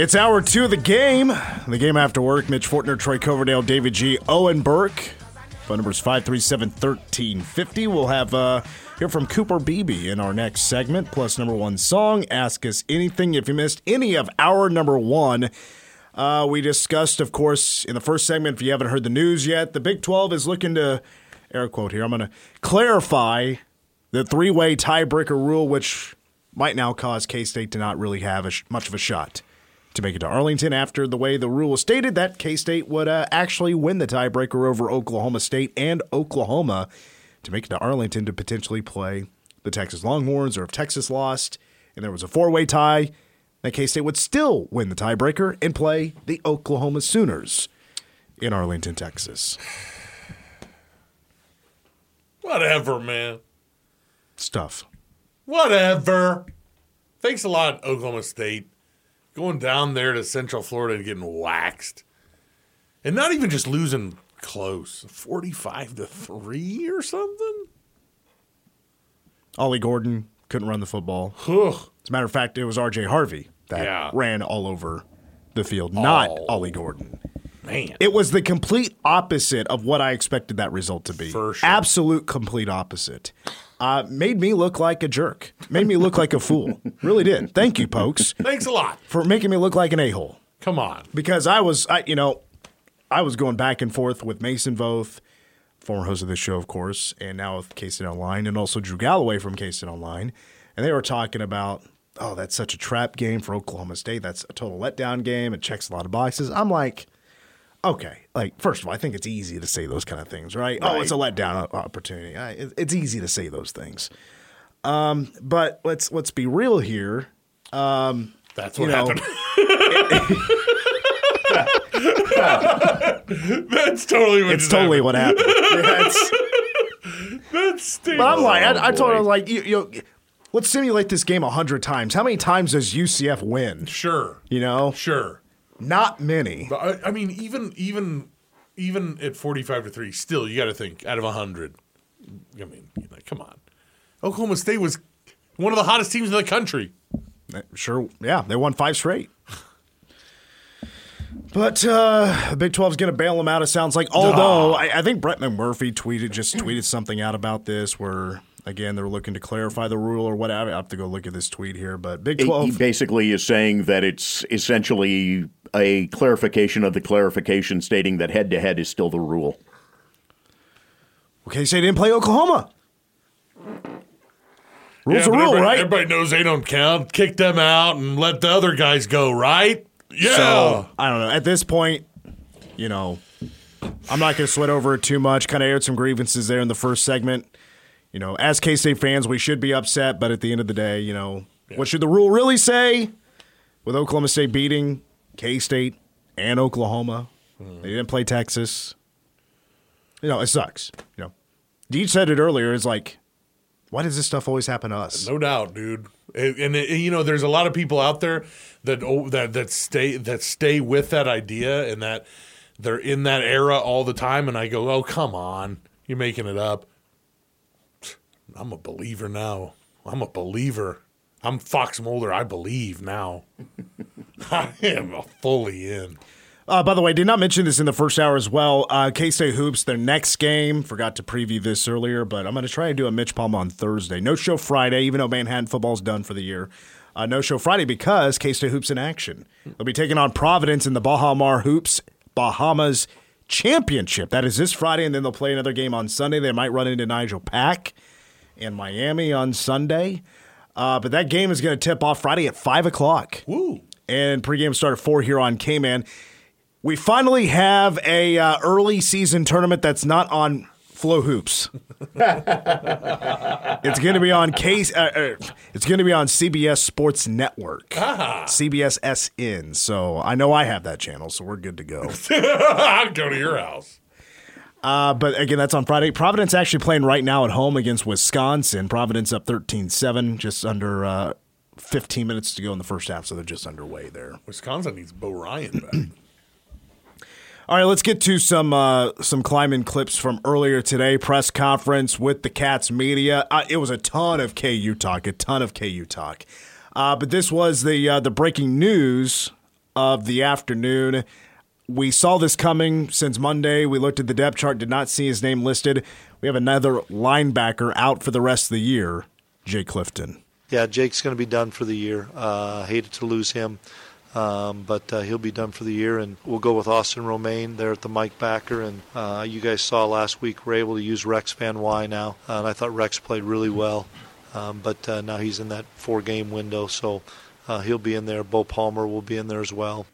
It's hour two of the game. The game after work. Mitch Fortner, Troy Coverdale, David G, Owen Burke. Phone number is 537 1350. We'll have uh, hear from Cooper Beebe in our next segment, plus number one song. Ask us anything if you missed any of our number one. Uh, we discussed, of course, in the first segment, if you haven't heard the news yet, the Big 12 is looking to, air quote here, I'm going to clarify the three way tiebreaker rule, which might now cause K State to not really have sh- much of a shot to make it to Arlington after the way the rule was stated that K State would uh, actually win the tiebreaker over Oklahoma State and Oklahoma to make it to Arlington to potentially play the Texas Longhorns, or if Texas lost and there was a four way tie, then K State would still win the tiebreaker and play the Oklahoma Sooners in Arlington, Texas. Whatever, man. Stuff. Whatever. Thanks a lot, Oklahoma State. Going down there to Central Florida and getting waxed. And not even just losing close. 45 to 3 or something? Ollie Gordon couldn't run the football. Ugh. As a matter of fact, it was R.J. Harvey that Yeah. ran all over the field, not Oh. Ollie Gordon. Man. It was the complete opposite of what I expected that result to be. For sure. Absolute complete opposite. Uh, made me look like a jerk. Made me look like a fool. Really did. Thank you, Pokes, Thanks a lot. for making me look like an a hole. Come on. Because I was, I, you know, I was going back and forth with Mason Voth, former host of this show, of course, and now with K-State Online, and also Drew Galloway from K-State Online, and they were talking about, oh, that's such a trap game for Oklahoma State. That's a total letdown game. It checks a lot of boxes. I'm like, okay, like first of all, I think it's easy to say those kind of things, right? Oh, it's a letdown opportunity. It's easy to say those things. Um, but let's let's be real here. That's what know, happened. That's totally what It's totally happened. what happened. Yeah, it's- That. But I'm like, Oh, I, I told her, I was like, you, you know, let's simulate this game a hundred times. How many times does UCF win? Sure. You know, Sure. Not many. But I, I mean, even even even at forty-five to three, still you got to think out of hundred. I mean, you know, come on. Oklahoma State was one of the hottest teams in the country. Sure, yeah, they won five straight. But uh, the Big 12 is going to bail them out. It sounds like. Although I, I think Brett McMurphy tweeted just tweeted something out about this, where again they're looking to clarify the rule or whatever. I have to go look at this tweet here. But Big He 12, basically is saying that it's essentially a clarification of the clarification stating that head to head is still the rule. okay, say they didn't play Oklahoma. Rules Yeah, a rule, everybody, right? Everybody knows they don't count. Kick them out and let the other guys go, right? Yeah. So I don't know. At this point, you know, I'm not going to sweat over it too much. Kind of aired some grievances there in the first segment. You know, as K State fans, we should be upset, but at the end of the day, you know, what should the rule really say? With Oklahoma State beating K State and Oklahoma, mm-hmm. they didn't play Texas. You know, it sucks. You know, Deej said it earlier. It's like, why does this stuff always happen to us? No doubt, dude. And, and, and, you know, there's a lot of people out there that oh, that that stay that stay with that idea and that they're in that era all the time. And I go, oh come on, you're making it up. I'm a believer now. I'm a believer. I'm Fox Mulder. I believe now. I am fully in. Uh, by the way, did not mention this in the first hour as well. Uh, K State Hoops, their next game. Forgot to preview this earlier, but I'm going to try and do a Mitch Palm on Thursday. No show Friday, even though Manhattan football's done for the year. Uh, no show Friday because K State Hoops in action. They'll be taking on Providence in the Baha Mar Hoops Bahamas Championship. That is this Friday, and then they'll play another game on Sunday. They might run into Nigel Pack in Miami on Sunday. Uh, but that game is going to tip off Friday at 5 o'clock. Woo. And pregame start at 4 here on K-Man. We finally have a uh, early season tournament that's not on FloHoops. it's going to be on case. Uh, uh, it's going to be on CBS Sports Network, CBS SN. So I know I have that channel, so we're good to go. I'll go to your house. Uh, but again, that's on Friday. Providence actually playing right now at home against Wisconsin. Providence up 13-7, just under uh, 15 minutes to go in the first half, so they're just underway there. Wisconsin needs Bo Ryan back. All right, let's get to some uh, some Klieman clips from earlier today. Press conference with the Cats media. Uh, it was a ton of KU talk, a ton of KU talk. Uh, but this was the uh, the breaking news of the afternoon. We saw this coming since Monday. We looked at the depth chart, did not see his name listed. We have another linebacker out for the rest of the year, Jake Clifton. Yeah, Jake's going to be done for the year. Uh, hated to lose him. Um, but uh, he'll be done for the year, and we'll go with Austin Romaine there at the Mike Backer. And uh, you guys saw last week we're able to use Rex Van Wy now, and I thought Rex played really well. Um, but uh, now he's in that four-game window, so uh, he'll be in there. Bo Palmer will be in there as well.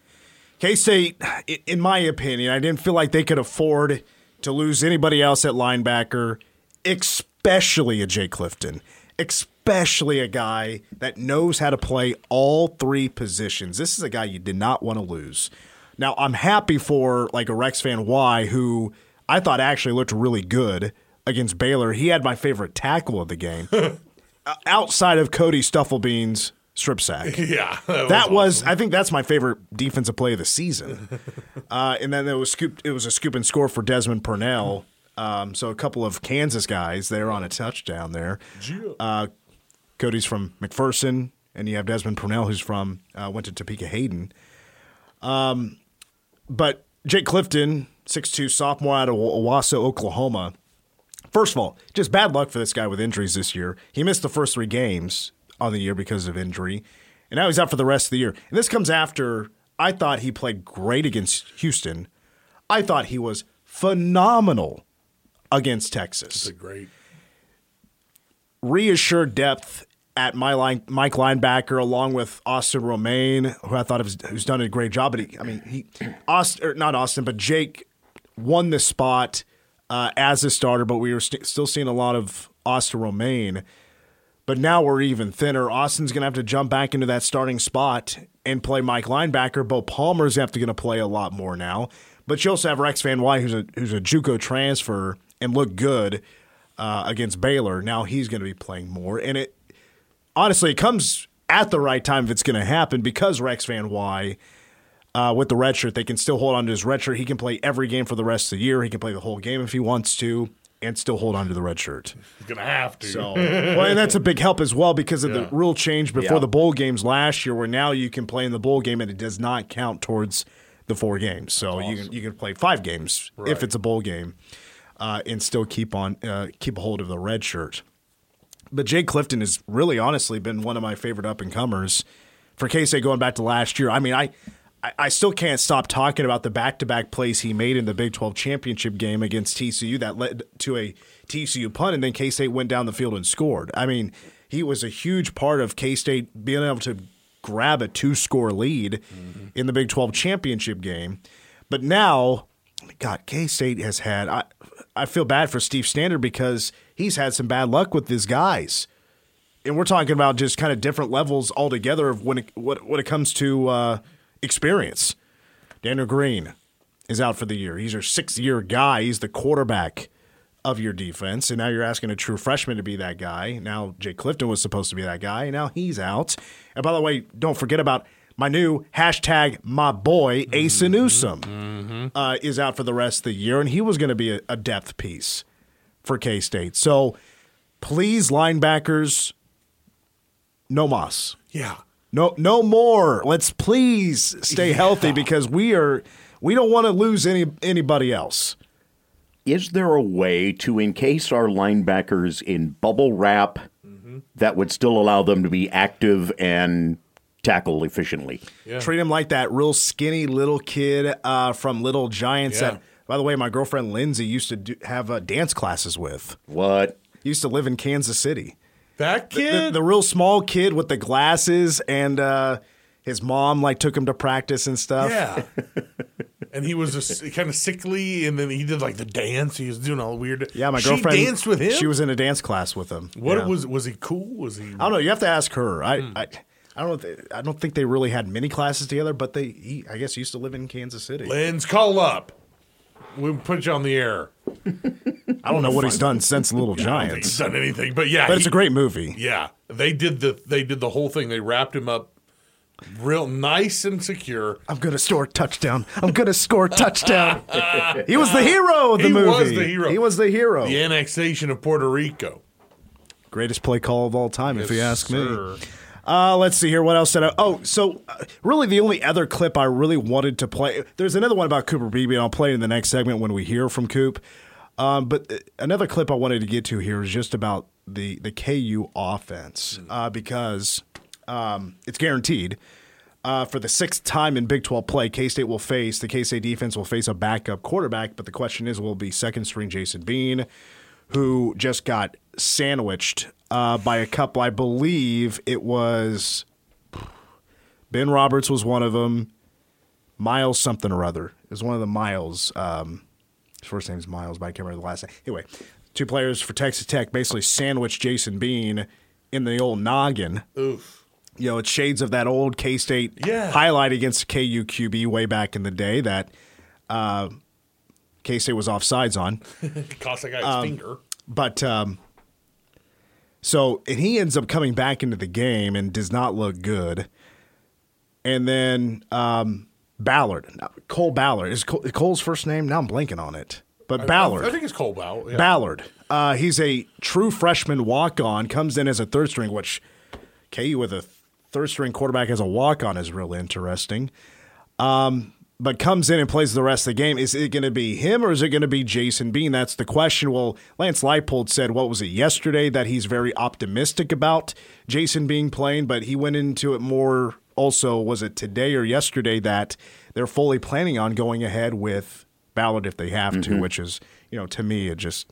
K State, in my opinion, I didn't feel like they could afford to lose anybody else at linebacker, especially a Jay Clifton, especially a guy that knows how to play all three positions. This is a guy you did not want to lose. Now, I'm happy for like a Rex Van Wy who I thought actually looked really good against Baylor. He had my favorite tackle of the game, uh, outside of Cody Stufflebean's strip sack. yeah, that, that was, awesome. I think that's my favorite defensive play of the season. uh, and then it was scoop. It was a scoop and score for Desmond Purnell. Um, so a couple of Kansas guys there on a touchdown there. Uh, Cody's from McPherson, and you have Desmond Purnell who's from uh, went to Topeka Hayden. Um, but Jake Clifton, six two sophomore out of Owasso, Oklahoma. First of all, just bad luck for this guy with injuries this year. He missed the first three games on the year because of injury, and now he's out for the rest of the year. And this comes after I thought he played great against Houston. I thought he was phenomenal against Texas. That's a great reassured depth at my line, Mike linebacker, along with Austin Romaine, who I thought was, who's done a great job. But he, I mean, he, Austin, not Austin, but Jake won the spot uh, as a starter. But we were st- still seeing a lot of Austin Romaine. But now we're even thinner. Austin's going to have to jump back into that starting spot and play Mike linebacker. Bo Palmer's have to going to play a lot more now. But you also have Rex Van Wy, who's a who's a JUCO transfer and looked good uh, against Baylor. Now he's going to be playing more, and it honestly it comes at the right time if it's going to happen because Rex Van Wy. Uh, with the red shirt, they can still hold on to his red shirt. He can play every game for the rest of the year. He can play the whole game if he wants to and still hold on to the red shirt. He's gonna have to. So, well, and that's a big help as well because of yeah. the rule change before yeah. the bowl games last year, where now you can play in the bowl game and it does not count towards the four games. So awesome. you can you can play five games right. if it's a bowl game, uh, and still keep on uh, keep a hold of the red shirt. But Jake Clifton has really honestly been one of my favorite up and comers for K State going back to last year. I mean, I I still can't stop talking about the back to back plays he made in the Big 12 championship game against TCU that led to a TCU punt, and then K State went down the field and scored. I mean, he was a huge part of K State being able to grab a two score lead mm-hmm. in the Big 12 championship game. But now, God, K State has had. I, I feel bad for Steve Standard because he's had some bad luck with his guys. And we're talking about just kind of different levels altogether of when it, what, when it comes to uh, experience. Daniel Green is out for the year. He's your sixth year guy. He's the quarterback of your defense. And now you're asking a true freshman to be that guy. Now Jake Clifton was supposed to be that guy. Now he's out. And by the way, don't forget about my new hashtag my boy Asa mm-hmm. Newsome mm-hmm. uh, is out for the rest of the year, and he was going to be a, a depth piece for K State. So please, linebackers, no moss. Yeah. No, no more. Let's please stay yeah. healthy because we are we don't want to lose any anybody else. Is there a way to encase our linebackers in bubble wrap mm-hmm. that would still allow them to be active and tackle efficiently? Yeah. Treat him like that real skinny little kid uh, from Little Giants yeah. that by the way, my girlfriend Lindsay used to do, have uh, dance classes with. What? Used to live in Kansas City. That The, kid. the real small kid with the glasses, and uh, his mom like took him to practice and stuff. yeah. and he was a, kind of sickly, and then he did like the dance. He was doing all weird. Yeah, my She girlfriend danced with him. She was in a dance class with him. What Yeah. was was he cool? Was he? I don't know. You have to ask her. I, Hmm. I, I don't. they- I don't think they really had many classes together, but they. He, I guess, used to live in Kansas City. Lens, call up. We'll put you on the air. I don't know what he's done since Little I he's Giants, done anything, but yeah, but it's he- a great movie. Yeah, they did the they did the whole thing. They wrapped him up real nice and secure. I'm gonna score a touchdown. I'm gonna score a touchdown. he was the hero of the He movie. He was the hero. He was the hero. The annexation of Puerto Rico. Greatest play call of all time, if you Yes, ask me. Uh, let's see here. What else did I? Oh, so uh, really, the only other clip I really wanted to play. There's another one about Cooper Beebe, and I'll play it in the next segment when we hear from Coop. Um, but uh, another clip I wanted to get to here is just about the the KU offense uh, because um, it's guaranteed. Uh, for the sixth time in Big 12 play, K State will face the K State defense will face a backup quarterback, but the question is, will it be second string Jason Bean, who just got sandwiched uh, by a couple? I believe it was Ben Roberts was one of them. Miles something or other is one of the Miles. Um, his first name's Miles, but I can't remember the last name. Anyway, two players for Texas Tech basically sandwiched Jason Bean in the old noggin Oof. you know, it's shades of that old K State Yeah. highlight against KU QB way back in the day that uh, K State was offsides on. Cost that guy his Um, finger. But um, so, and he ends up coming back into the game and does not look good. And then um, Ballard, Cole Ballard is Cole, Cole's first name. Now I'm blanking on it, but Ballard. I think it's Cole Ballard. Yeah. Ballard. Uh, he's a true freshman walk on, comes in as a third string, which KU with a third string quarterback as a walk on is real interesting. Um, but comes in and plays the rest of the game. Is it going to be him or is it going to be Jason Bean? That's the question. Well, Lance Leipold said, what was it, yesterday, that he's very optimistic about Jason Bean playing, but he went into it more also, was it today or yesterday, that they're fully planning on going ahead with Ballard if they have to, mm-hmm. which is, you know, to me, it just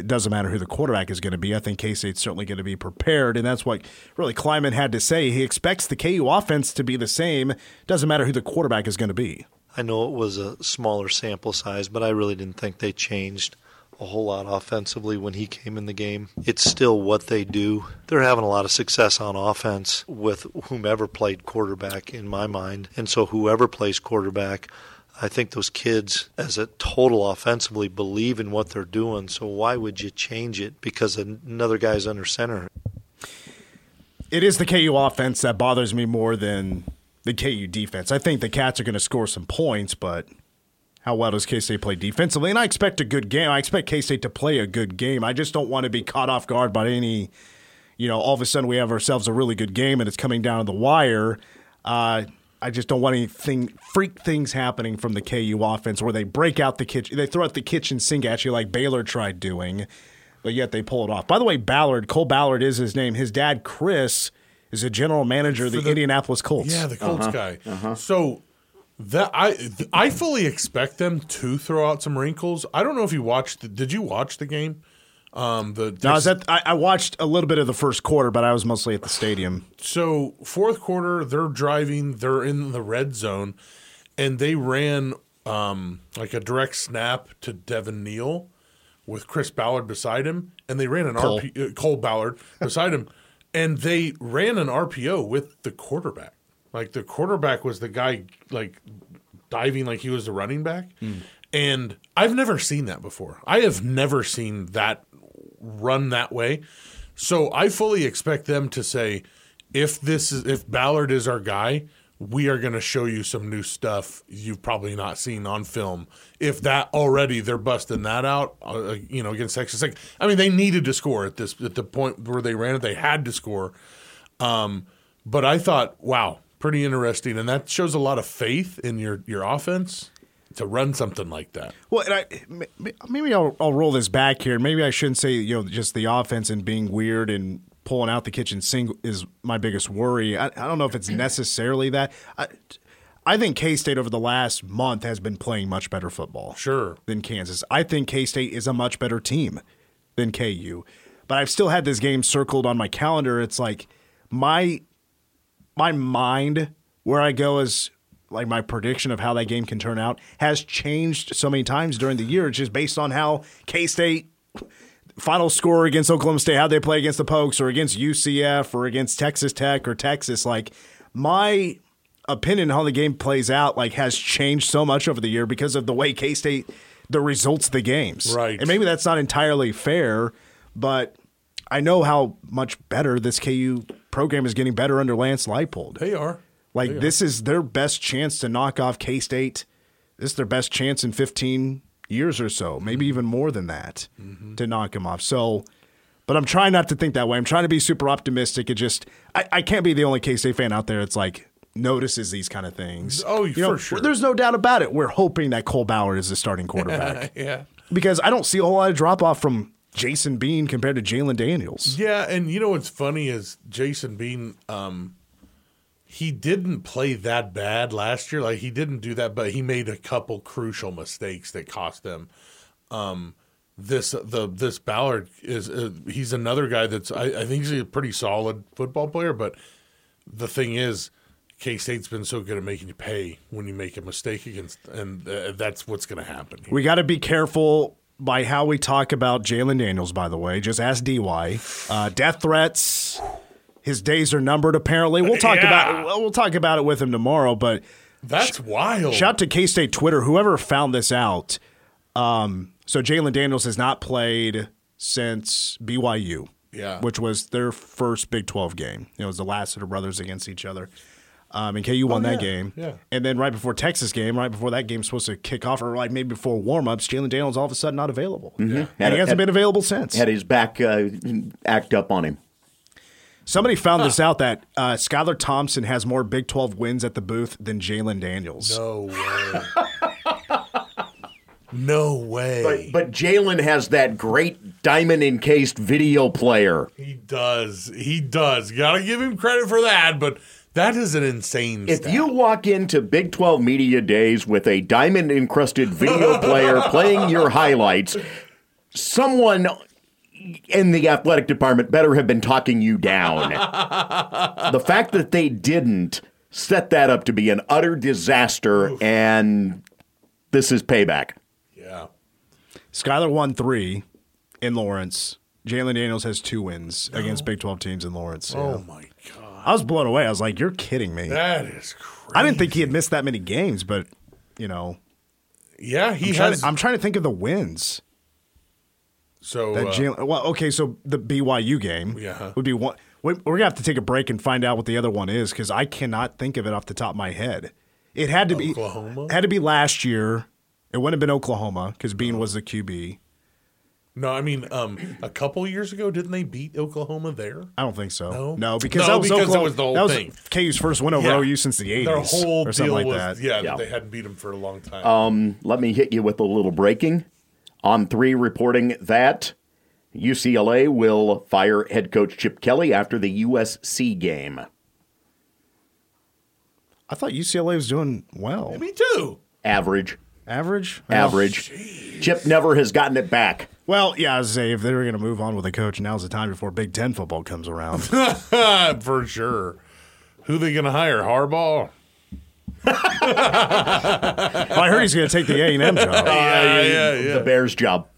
it doesn't matter who the quarterback is going to be. I think K State's certainly going to be prepared, and that's what really Klieman had to say. He expects the KU offense to be the same. Doesn't matter who the quarterback is going to be. I know it was a smaller sample size, but I really didn't think they changed a whole lot offensively when he came in the game. It's still what they do. They're having a lot of success on offense with whomever played quarterback, in my mind. And so, whoever plays quarterback, I think those kids, as a total offensively, believe in what they're doing. So, why would you change it because another guy's under center? It is the KU offense that bothers me more than the KU defense. I think the Cats are going to score some points, but how well does K State play defensively? And I expect a good game. I expect K State to play a good game. I just don't want to be caught off guard by any, you know, all of a sudden we have ourselves a really good game and it's coming down to the wire. Uh, I just don't want anything freak things happening from the KU offense where they break out the kitchen, they throw out the kitchen sink at you like Baylor tried doing, but yet they pull it off. By the way, Ballard, Cole Ballard is his name. His dad, Chris, is a general manager of the, the- Indianapolis Colts. Yeah, the Colts uh-huh. guy. Uh-huh. So that I I fully expect them to throw out some wrinkles. I don't know if you watched. The, did you watch the game? Um, the No, I, was at, I, I watched a little bit of the first quarter, but I was mostly at the stadium. so fourth quarter, they're driving. They're in the red zone, and they ran um, like a direct snap to Devin Neal with Chris Ballard beside him, and they ran an Cole. RP, uh, Cole Ballard beside him, and they ran an RPO with the quarterback. Like the quarterback was the guy like diving like he was the running back, and I've never seen that before. I have never seen that run that way. So I fully expect them to say, if this is if Ballard is our guy, we are going to show you some new stuff you've probably not seen on film. If that already they're busting that out, uh, you know, against Texas Tech. I mean, they needed to score at this at the point where they ran it. They had to score. Um, but I thought, wow, pretty interesting, and that shows a lot of faith in your your offense to run something like that. Well, and I, m- m- maybe I'll, I'll roll this back here. Maybe I shouldn't say you know just the offense and being weird and pulling out the kitchen sink is my biggest worry. I, I don't know if it's mm. necessarily that. I, I think K State over the last month has been playing much better football. Sure. Than Kansas. I think K State is a much better team than KU. But I've still had this game circled on my calendar. It's like my my mind where I go is like my prediction of how that game can turn out has changed so many times during the year, just based on how K State final score against Oklahoma State, how they play against the Pokes or against UCF or against Texas Tech or Texas. Like my opinion on how the game plays out like has changed so much over the year because of the way K State the results of the games. Right. And maybe that's not entirely fair, but I know how much better this KU program is getting better under Lance Leipold. They are. Like this is their best chance to knock off K State. This is their best chance in 15 years or so, maybe even more than that, to knock them off. So, but I'm trying not to think that way. I'm trying to be super optimistic. It just I, I can't be the only K State fan out there. It's like notices these kind of things. Oh, You know, for sure. There's no doubt about it. We're hoping that Cole Bauer is the starting quarterback Yeah. because I don't see a whole lot of drop off from Jason Bean compared to Jalen Daniels. Yeah, and you know what's funny is Jason Bean, um, he didn't play that bad last year. Like he didn't do that, but he made a couple crucial mistakes that cost them. Um, this the this Ballard is uh, he's another guy that's I, I think he's a pretty solid football player, but the thing is. K State's been so good at making you pay when you make a mistake against, and uh, that's what's going to happen. Here. We got to be careful by how we talk about Jalen Daniels, by the way. Just ask DY. Uh, death threats. His days are numbered. Apparently, we'll talk Yeah. about well, we'll talk about it with him tomorrow. But That's wild. shout to K State Twitter, whoever found this out. Um, so Jalen Daniels has not played since BYU, Yeah. which was their first Big Twelve game. It was the last of the brothers against each other. Um, and KU won that Oh, yeah, game. yeah. And then right before Texas game, right before that game's supposed to kick off, or like maybe before warmups, Jalen Daniels all of a sudden not available. Mm-hmm. And Had- he hasn't had- been available since. Had his back uh, act up on him. Somebody found this out that uh, Skylar Thompson has more Big 12 wins at the booth than Jalen Daniels. No way. no way. But, but Jalen has that great diamond encased video player. he does. He does. Got to give him credit for that. But that is an insane. If stat. you walk into Big 12 Media Days with a diamond encrusted video player playing your highlights, someone in the athletic department better have been talking you down. the fact that they didn't set that up to be an utter disaster, and this is payback. yeah, Skylar won three in Lawrence. Jalen Daniels has two wins against Big 12 teams in Lawrence. oh Yeah. my god, I was blown away. I was like, you're kidding me. that is crazy. I didn't think he had missed that many games, but, you know, Yeah, he I'm trying, to, I'm trying to think of the wins. So That uh, Jalen. Well, okay, so the BYU game Yeah. would be one. we- We're gonna have to take a break and find out what the other one is because I cannot think of it off the top of my head. It had to be Oklahoma? Had to be last year. It wouldn't have been Oklahoma because Bean was the QB. no, I mean, um, a couple years ago, didn't they beat Oklahoma there? I don't think so. No? no, because No, that was because it Oklahoma- was the whole that was thing. KU's first win over Yeah. OU since the 80s. Their eighties whole or something deal like was, that. yeah, Yeah. they hadn't beat them for a long time. Um, let me hit you with a little breaking. On3, reporting that UCLA will fire head coach Chip Kelly after the USC game. I thought UCLA was doing well. Me too. Average. Average. Well, Average. Oh, Chip never has gotten it back. Well, yeah, I was say if they were going to move on with a coach, now's the time before Big Ten football comes around. for sure. Who are they going to hire? Harbaugh. Well, I heard he's going to take the A and M job. yeah, oh, yeah, yeah. The Bears job.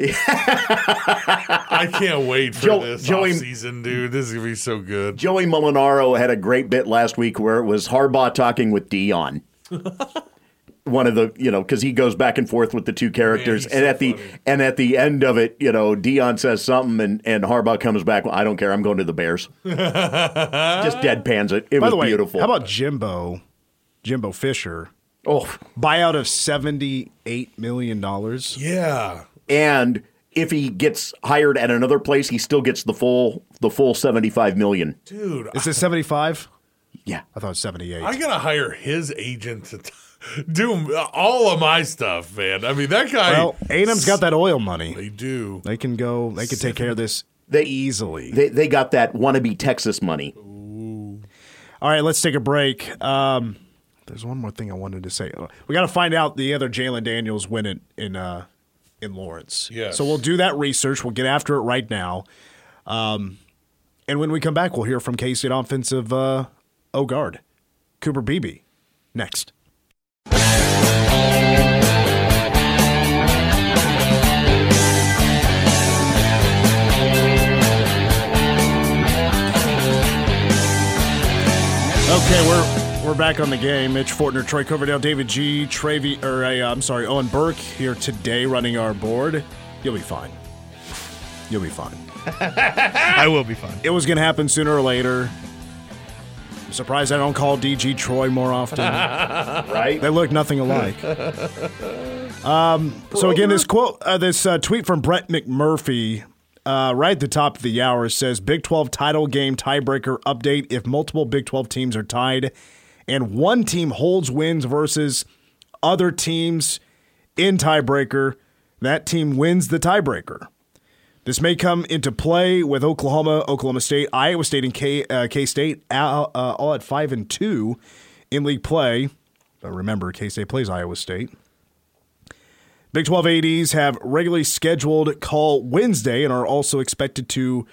I can't wait for Joe- this Joey- season, dude. This is gonna be so good. Joey Mulinaro had a great bit last week where it was Harbaugh talking with Dion. One of the, you know, because he goes back and forth with the two characters, he's and so at the and at the end of it, you know, Dion says something, and and Harbaugh comes back. Well, I don't care. I'm going to the Bears. Just deadpans it. It By was the way, beautiful. how about Jimbo, Jimbo Fisher, oh, buyout of seventy-eight million dollars? Yeah, and if he gets hired at another place, he still gets the full the full seventy five million. dude. Is it seventy-five? Yeah. I thought it was seventy-eight. I gotta hire his agent to t- do all of my stuff, man. I mean, that guy. well, A and M's got that oil money. They do. They can go. They can take care of this They- easily. They they got that wannabe Texas money. All right, let's take a break. Um, there's one more thing I wanted to say. Uh, We got to find out the other Jalen Daniels win it in uh, in Lawrence. Yes. So we'll do that research. We'll get after it right now. Um, and when we come back, we'll hear from K State offensive uh, O guard Cooper Beebe next. Okay, we're we're back on the game. Mitch Fortner, Troy Coverdale, David G, Travy, or uh, I'm sorry, Owen Burke here today running our board. You'll be fine. You'll be fine. I will be fine. It was going to happen sooner or later. I'm surprised I don't call DG Troy more often. right? They look nothing alike. um, so again, this quote, uh, this uh, tweet from Brett McMurphy, uh, right at the top of the hour, says Big 12 title game tiebreaker update. If multiple Big 12 teams are tied, and one team holds wins versus other teams in tiebreaker, that team wins the tiebreaker. This may come into play with Oklahoma, Oklahoma State, Iowa State, and K uh, State uh, uh, all at five and two in league play. But remember, K State plays Iowa State. Big 12 ADs have regularly scheduled call Wednesday and are also expected to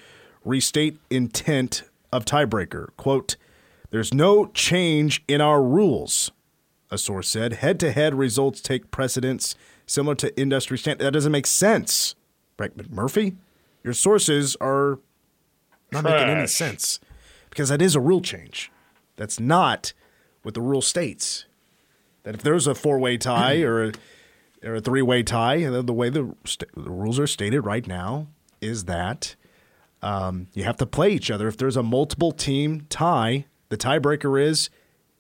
restate intent of tiebreaker. Quote, There's no change in our rules, a source said. Head to head results take precedence, similar to industry standard. That doesn't make sense. Brett McMurphy, your sources are not making any sense because that is a rule change. That's not what the rule states. That if there's a four way tie or a, or a three way tie, the the way the, st- the rules are stated right now is that um, you have to play each other. If there's a multiple team tie, the tiebreaker is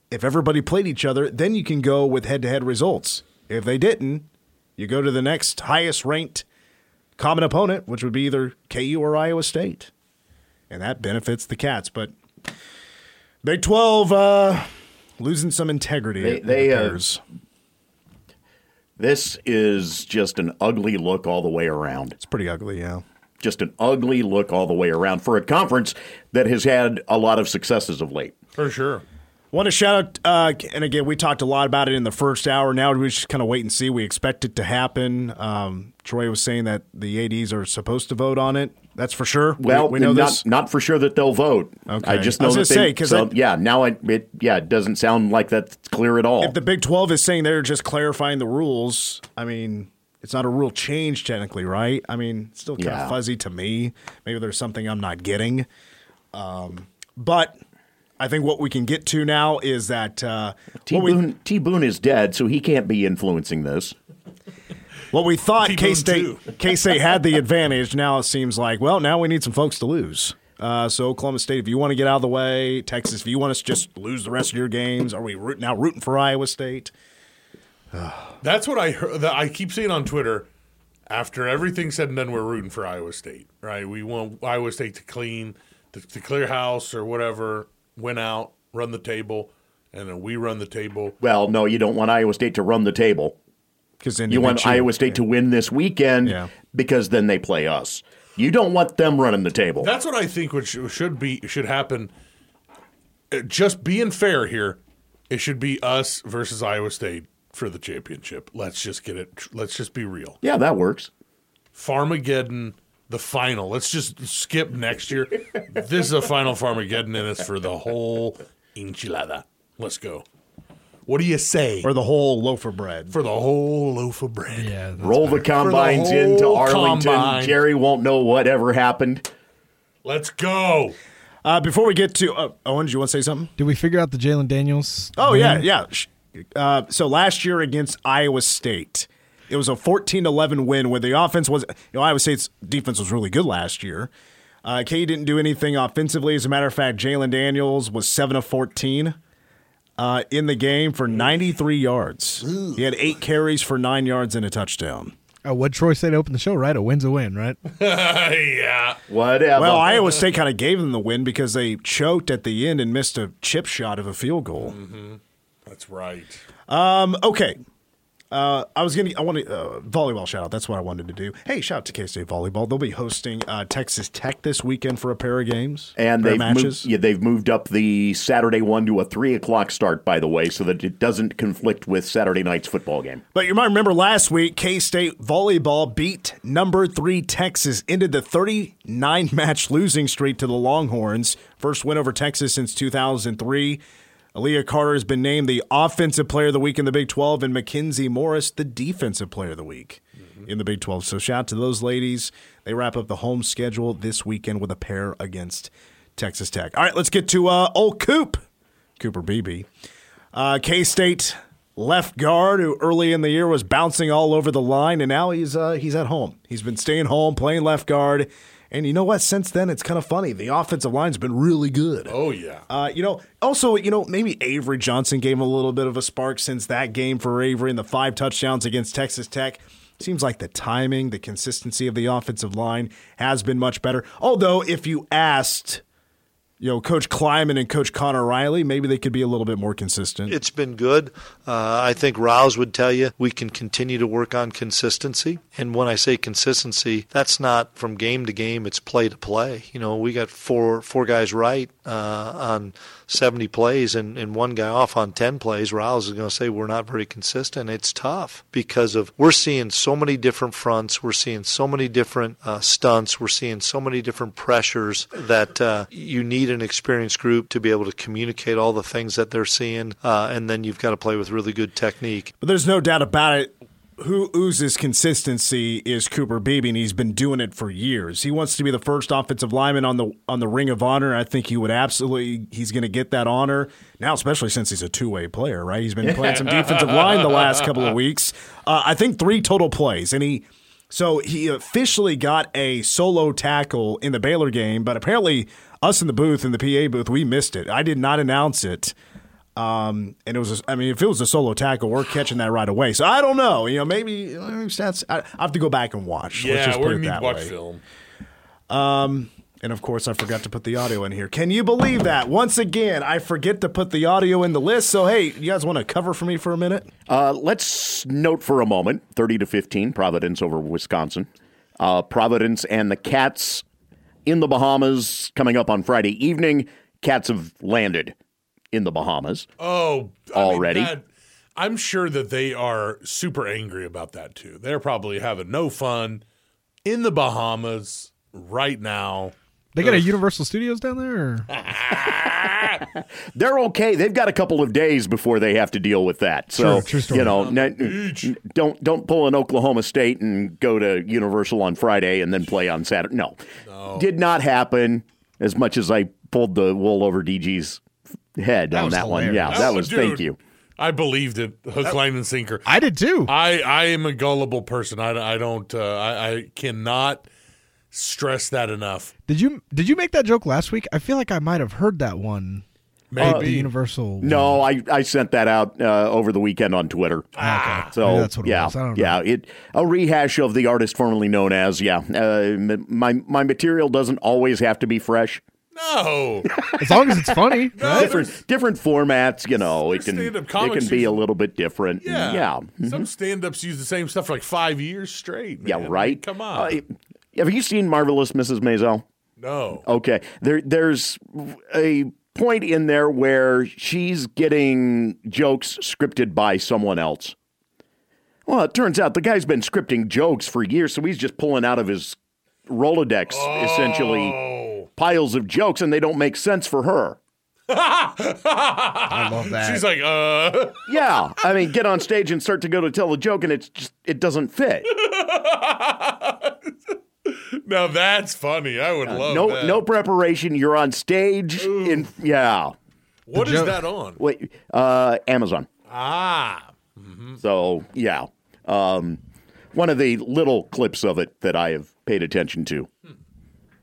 if everybody played each other, then you can go with head to head results. If they didn't, you go to the next highest ranked common opponent, which would be either KU or Iowa State. And that benefits the Cats. But Big 12 uh, losing some integrity. They- they, uh. This is just an ugly look all the way around. it's pretty ugly, yeah. Just an ugly look all the way around for a conference that has had a lot of successes of late. For sure. Want to shout out, uh, and again, we talked a lot about it in the first hour. Now we just kind of wait and see. We expect it to happen. Um, Troy was saying that the ADs are supposed to vote on it. That's for sure. Well, we, know not, this. not for sure that they'll vote. Okay. I just I know was that they. say, so, I- yeah, now it, it yeah it doesn't sound like that's clear at all. If the Big 12 is saying they're just clarifying the rules, I mean, it's not a rule change technically, right? I mean, it's still kind Yeah. of fuzzy to me. Maybe there's something I'm not getting. Um, but I think what we can get to now is that uh, T what, Boone, T Boone is dead, so he can't be influencing this. what we thought T-Boone K State. K State had the advantage. Now it seems like well, now we need some folks to lose. Uh, so Oklahoma State, if you want to get out of the way, Texas, if you want us to just lose the rest of your games, are we root, now rooting for Iowa State? That's what I heard. That I keep seeing on Twitter. After everything said and done, we're rooting for Iowa State, right? We want Iowa State to clean, to, to clear house or whatever, win out, run the table, and then we run the table. Well, no, you don't want Iowa State to run the table. Because then You want eventually- Iowa State to win this weekend Yeah. because then they play us. You don't want them running the table. That's what I think would sh- should be should happen. Uh, Just being fair here, it should be us versus Iowa State for the championship. Let's just get it. Let's just be real. yeah, that works. Farmageddon, the final. Let's just skip next year. this is a final Farmageddon, and it's for the whole enchilada. Let's go. What do you say For the whole loaf of bread. for the whole loaf of bread? Yeah, that's Roll the combines into Arlington. combine. Jerry won't know whatever happened. Let's go. Uh, before we get to uh, Owen, do you want to say something? Did we figure out the Jalen Daniels? Oh win? yeah, yeah. Sh- Uh, so last year against Iowa State, it was a 14-11 win where the offense was. You know, Iowa State's defense was really good last year. Uh, K didn't do anything offensively. As a matter of fact, Jalen Daniels was seven of 14 uh, in the game for 93 yards. He had eight carries for nine yards and a touchdown. Oh, what Troy say to open the show, right? A win's a win, right? yeah. Whatever. Well, Iowa State kind of gave them the win because they choked at the end and missed a chip shot of a field goal. That's right. Um, okay. Uh, I was gonna. I want to uh, volleyball shout out. That's what I wanted to do. Hey, shout out to K State volleyball. They'll be hosting uh, Texas Tech this weekend for a pair of games And they've matches. moved, yeah, they've moved up the Saturday one to a three o'clock start, by the way, so that it doesn't conflict with Saturday night's football game. But you might remember last week, K State volleyball beat number three Texas, ended the 39 match losing streak to the Longhorns. First win over Texas since 2003. Aaliyah Carter has been named the Offensive Player of the Week in the Big 12, and Mackenzie Morris the Defensive Player of the Week in the Big 12. So shout out to those ladies. They wrap up the home schedule this weekend with a pair against Texas Tech. All right, let's get to uh, old Coop, Cooper Beebe. Uh, K State left guard who early in the year was bouncing all over the line, and now he's uh, he's at home. He's been staying home playing left guard, and you know what? Since then, it's kind of funny. The offensive line's been really good. Oh yeah. Uh, you know, also, you know, maybe Avery Johnson gave him a little bit of a spark since that game for Avery and the five touchdowns against Texas Tech. Seems like the timing, the consistency of the offensive line has been much better. Although, if you asked, you know, Coach Klieman and Coach Conor Riley, maybe they could be a little bit more consistent. It's been good. Uh, I think Rouse would tell you we can continue to work on consistency. And when I say consistency, that's not from game to game; it's play to play. You know, we got four four guys right uh, on 70 plays and, and one guy off on 10 plays. Rouse is going to say we're not very consistent. It's tough because of we're seeing so many different fronts, we're seeing so many different uh, stunts, we're seeing so many different pressures that uh, you need an experienced group to be able to communicate all the things that they're seeing, uh, and then you've got to play with really good technique. But there's no doubt about it. Who oozes consistency is Cooper Beebe, and he's been doing it for years. He wants to be the first offensive lineman on the on the Ring of Honor. I think he would absolutely. He's going to get that honor now, especially since he's a two way player. Right? He's been playing some defensive line the last couple of weeks. Uh, I think three total plays, and he. So he officially got a solo tackle in the Baylor game, but apparently us in the booth in the PA booth we missed it. I did not announce it. Um, and it was, a, I mean, if it was a solo tackle, we're catching that right away. So I don't know. You know, maybe, maybe that's, I, I have to go back and watch. Let's Yeah, just we're put it gonna need that watch way. film. And of course, I forgot to put the audio in here. Can you believe that? Once again, I forget to put the audio in the list. So, hey, you guys want to cover for me for a minute? Uh, let's note for a moment 30 to 15, Providence over Wisconsin. Uh, Providence and the Cats in the Bahamas coming up on Friday evening. Cats have landed in the Bahamas. Oh, I mean, Already? that- I'm sure that they are super angry about that too. They're probably having no fun in the Bahamas right now. They got a Universal Studios down there? They're okay. They've got a couple of days before they have to deal with that. So, True, true story. you know, n- n- don't don't pull an Oklahoma State and go to Universal on Friday and then play on Saturday. No. Did not happen as much as I pulled the wool over DG's head on was that one. hilarious. Yeah, that was dude, thank you. I believed it, hook, line, and sinker. I did too. I, I am a gullible person. I, I don't. Uh, I, I cannot stress that enough. Did you did you make that joke last week? I feel like I might have heard that one. The Maybe Universal. No, I, I sent that out uh, over the weekend on Twitter. Ah, So maybe that's what it yeah, was. I don't know. yeah, it a rehash of the artist formerly known as yeah. Uh, my my material doesn't always have to be fresh. no. As long as it's funny. right? Different different formats, you know. It can it can be a little bit different. Yeah, yeah, Mm-hmm. Some stand-ups use the same stuff for like five years straight. yeah. man. I mean, Right. come on. Uh, have you seen Marvelous Mrs. Maisel? no. Okay. There there's a point in there where she's getting jokes scripted by someone else. Well, it turns out the guy's been scripting jokes for years, so he's just pulling out of his Rolodex essentially Oh. piles of jokes and they don't make sense for her. I love that. She's like, uh. Yeah. I mean, get on stage and start to go to tell a joke and it's just it doesn't fit. Now that's funny. I would love no that. no preparation, you're on stage in yeah. What is joke- that on? Wait, uh Amazon. Ah. So yeah, um, one of the little clips of it that I have paid attention to.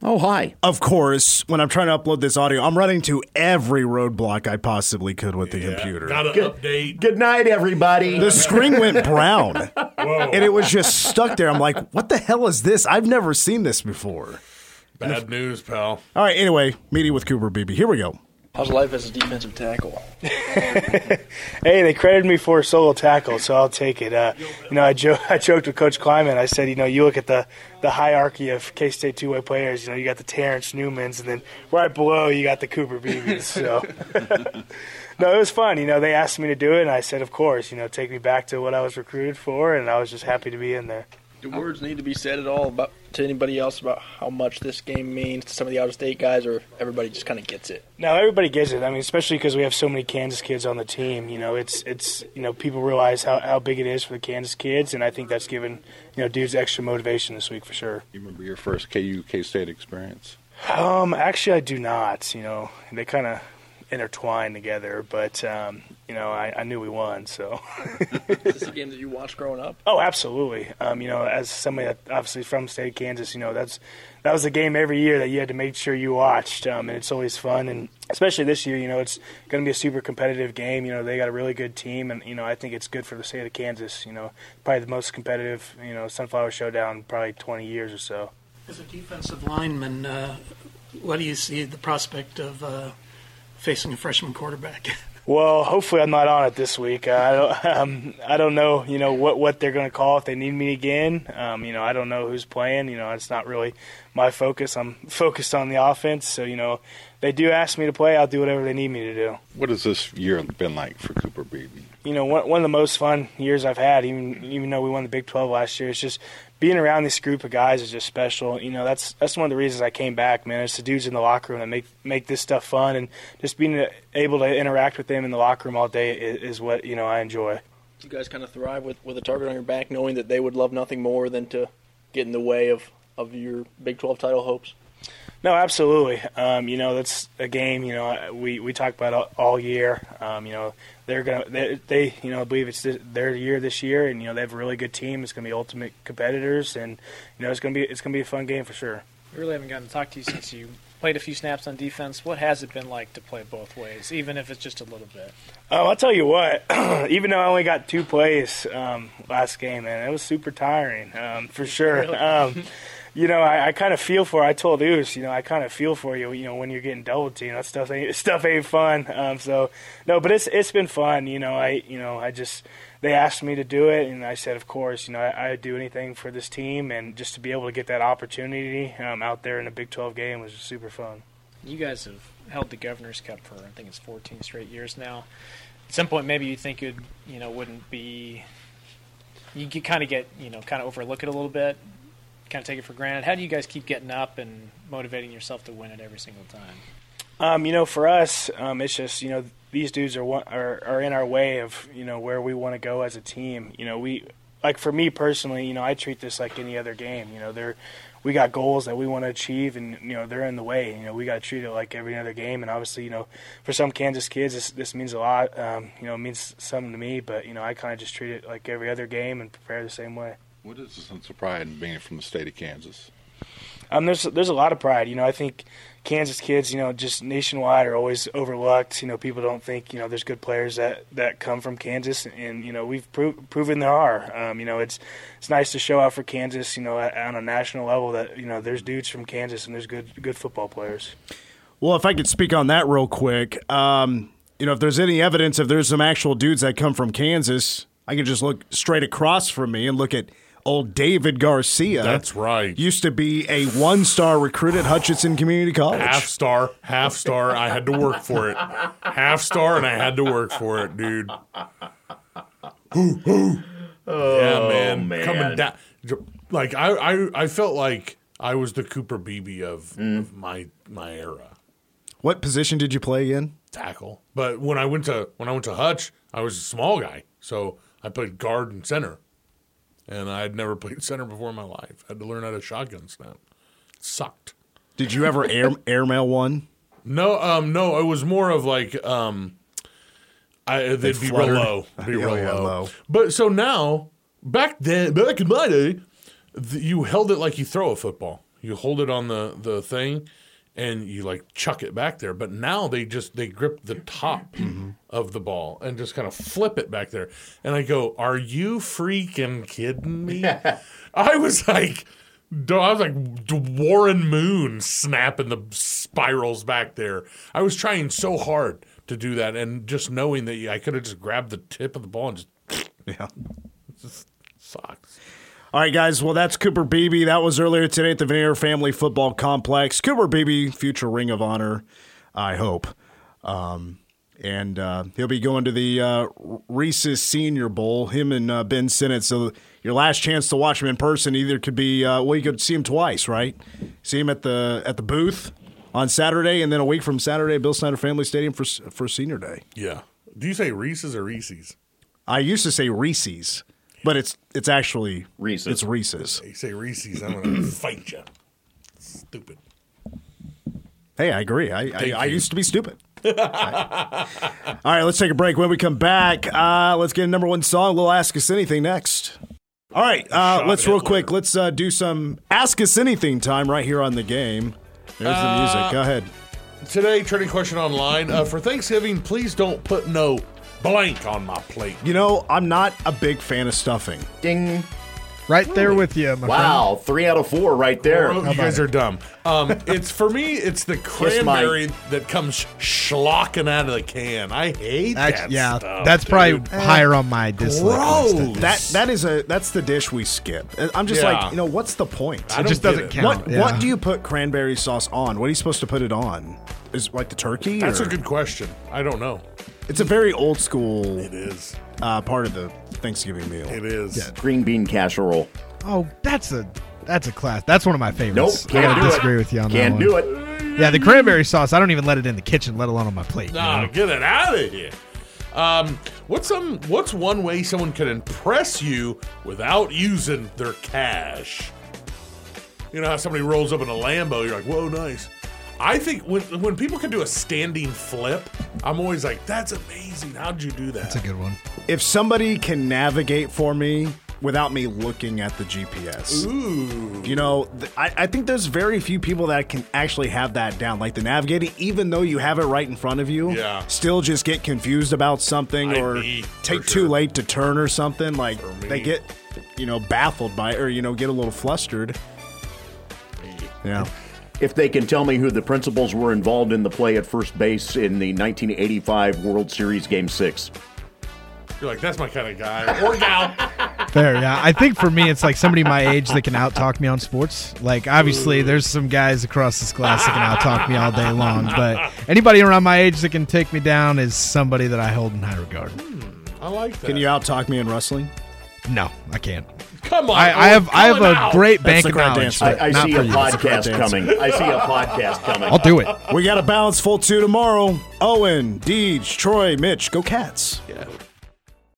Oh hi, Of course, when I'm trying to upload this audio, I'm running to every roadblock I possibly could with the computer. Got to update. good night, everybody. the screen went brown and it was just stuck there. I'm like, what the hell is this? I've never seen this before. Bad news, pal. All right, anyway, meeting with Cooper Beebe. Here we go. How's life as a defensive tackle? hey, they credited me for a solo tackle, so I'll take it. Uh, you know, I, jo- I joked with Coach Klieman. I said, you know, you look at the, the hierarchy of K State two way players. You know, you got the Terrence Newmans, and then right below you got the Cooper Beebes. So, no, it was fun. You know, they asked me to do it, and I said, of course. You know, take me back to what I was recruited for, and I was just happy to be in there. Do words need to be said at all about to anybody else about how much this game means to some of the out of state guys, or everybody just kind of gets it? No, everybody gets it. I mean, especially because we have so many Kansas kids on the team. You know, it's it's you know people realize how, how big it is for the Kansas kids, and I think that's given you know dudes extra motivation this week for sure. You remember your first KU K State experience? Um, actually, I do not. You know, they kind of intertwine together, but um, you know, I, I knew we won, so. Is this a game that you watched growing up? Oh, absolutely. Um, you know, as somebody that obviously from state of Kansas, you know, that's that was a game every year that you had to make sure you watched, um, and it's always fun. And especially this year, you know, it's going to be a super competitive game. You know, they got a really good team, and you know, I think it's good for the state of Kansas. You know, probably the most competitive, you know, Sunflower Showdown probably 20 years or so. As a defensive lineman, uh, what do you see the prospect of uh, facing a freshman quarterback? Well, hopefully I'm not on it this week. Uh, I don't, um, I don't know, you know, what what they're going to call if they need me again. Um, you know, I don't know who's playing. You know, it's not really my focus. I'm focused on the offense. So, you know, they do ask me to play. I'll do whatever they need me to do. What has this year been like for Cooper Beebe? You know, one, one of the most fun years I've had, even even though we won the Big 12 last year, it's just being around this group of guys is just special. You know, that's that's one of the reasons I came back, man. It's the dudes in the locker room that make make this stuff fun, and just being able to interact with them in the locker room all day is, is what you know I enjoy. You guys kind of thrive with, with a target on your back, knowing that they would love nothing more than to get in the way of, of your Big 12 title hopes. No, absolutely. Um, you know, that's a game. You know, we we talk about all, all year. Um, you know, they're gonna they, they you know believe it's their year this year, and you know they have a really good team. It's gonna be ultimate competitors, and you know it's gonna be it's gonna be a fun game for sure. We really haven't gotten to talk to you since you played a few snaps on defense. What has it been like to play both ways, even if it's just a little bit? Oh, I'll tell you what. even though I only got two plays um, last game, man, it was super tiring um, for sure. Really? You know, I, I kind of feel for. I told Oos, you know, I kind of feel for you. You know, when you're getting double teamed, that stuff ain't stuff ain't fun. Um, so no, but it's it's been fun. You know, I you know I just they asked me to do it, and I said, of course. You know, I, I'd do anything for this team, and just to be able to get that opportunity um, out there in a Big 12 game was super fun. You guys have held the Governor's Cup for I think it's 14 straight years now. At some point, maybe you think it you know wouldn't be. You kind of get you know kind of overlook it a little bit kind of take it for granted. How do you guys keep getting up and motivating yourself to win it every single time? Um, you know, for us, um, it's just you know these dudes are, one, are are in our way of you know where we want to go as a team. You know, we like for me personally, you know, I treat this like any other game. You know, they're we got goals that we want to achieve, and you know they're in the way. You know, we got to treat it like every other game. And obviously, you know, for some Kansas kids, this this means a lot. Um, you know, it means something to me. But you know, I kind of just treat it like every other game and prepare the same way. What is the sense of pride in being from the state of Kansas? Um, there's there's a lot of pride. You know, I think Kansas kids, you know, just nationwide are always overlooked. You know, people don't think you know there's good players that, that come from Kansas, and you know we've pro- proven there are. Um, you know, it's it's nice to show out for Kansas. You know, on a national level that you know there's dudes from Kansas and there's good good football players. Well, if I could speak on that real quick, um, you know, if there's any evidence if there's some actual dudes that come from Kansas, I can just look straight across from me and look at old David Garcia. That's right. Used to be a one star recruit at Hutchinson Community College. Half star, half star. I had to work for it. Half star, and I had to work for it, dude. Oh, yeah, man. man. Coming down. Like, I, I, I felt like I was the Cooper Beebe of, mm. of my my era. What position did you play in? Tackle. But when I went to when I went to Hutch, I was a small guy. So I played guard and center and I had never played center before in my life. I had to learn how to shotgun snap. It sucked. Did you ever air airmail one? No, um, no. It was more of like um, I they'd They be fluttered? real low, be real yeah, low. low. But so now, back then, back in my day, th- you held it like you throw a football. You hold it on the the thing, and you like chuck it back there. But now they just they grip the top Mm-hmm. of the ball and just kind of flip it back there. And I go, "Are you freaking kidding me?" I was like, I was like Warren Moon snapping the spirals back there. I was trying so hard to do that, and just knowing that I could have just grabbed the tip of the ball and just Yeah. just sucks. All right, guys. Well, that's Cooper Beebe. That was earlier today at the Vanier Family Football Complex. Cooper Beebe, future Ring of Honor, I hope. Um, and uh, he'll be going to the uh, Reese's Senior Bowl, him and uh, Ben Sinnott. So your last chance to watch him in person either could be, uh, well, you could see him twice, right? See him at the at the booth on Saturday, and then a week from Saturday, Bill Snyder Family Stadium for for Senior Day. Yeah. Do you say Reese's or Reese's? I used to say Reese's, but it's it's actually Reese's. It's Reese's. You say Reese's, I'm gonna fight you. Stupid. Hey, I agree. I, I, I used to be stupid. All right, let's take a break. When we come back, uh, let's get a number one song. We'll ask us anything next. All right, uh, let's real quick. Let's uh, do some ask us anything time right here on the game. There's the music. Go ahead. Today, trending question online. Uh, for Thanksgiving, please don't put no blank on my plate. You know, I'm not a big fan of stuffing. Ding. Right there with you, my Wow, three out of four right there. Oh, you guys are dumb. Um, it's for me. It's the my- cranberry that comes schlocking out of the can. I hate friend. that. Actu- yeah, stuff, that's probably dude. higher on my dislike list. Gross. That that is a that's the dish we skip. I'm just Yeah. like, you know, what's the point? I It just doesn't it. count. What yeah. what do you put cranberry sauce on? What are you supposed to put it on? Is it like the turkey? That's or- a good question. I don't know. It's a very old school It is. uh, part of the Thanksgiving meal. It is. Green bean casserole. Oh, that's a that's a class. That's one of my Nope, favorites. I can't gotta do disagree it. with you on Can't that do one. it. Yeah, the cranberry sauce. I don't even let it in the kitchen, let alone on my plate. you Nah, know? get it out of here. Um, what's some? What's one way someone can impress you without using their cash? You know how somebody rolls up in a Lambo, you're like, "Whoa, nice." I think when when people can do a standing flip, I'm always like, "That's amazing! How'd you do that?" That's a good one. If somebody can navigate for me without me looking at the GPS, Ooh, you know, th- I, I think there's very few people that can actually have that down. Like the navigating, even though you have it right in front of you, Yeah. still just get confused about something I- or me, take for too late to turn or something. Like For they me. get, you know, baffled by it or, you know, get a little flustered. Yeah. If they can tell me who the principals were involved in the play at first base in the 1985 World Series Game 6. you're like, "That's my kind of guy or gal." Fair, yeah. I think for me, it's like somebody my age that can out talk me on sports. Like, obviously, there's some guys across this class that can out talk me all day long, but anybody around my age that can take me down is somebody that I hold in high regard. Hmm, I like that. Can you out talk me in wrestling? No, I can't. Come on, I, I have I have a out. great That's bank the of knowledge. I, I see a you. podcast coming. I see a podcast coming. I'll do it. We got a balance full two tomorrow. Owen, Deej, Troy, Mitch, go Cats. Yeah.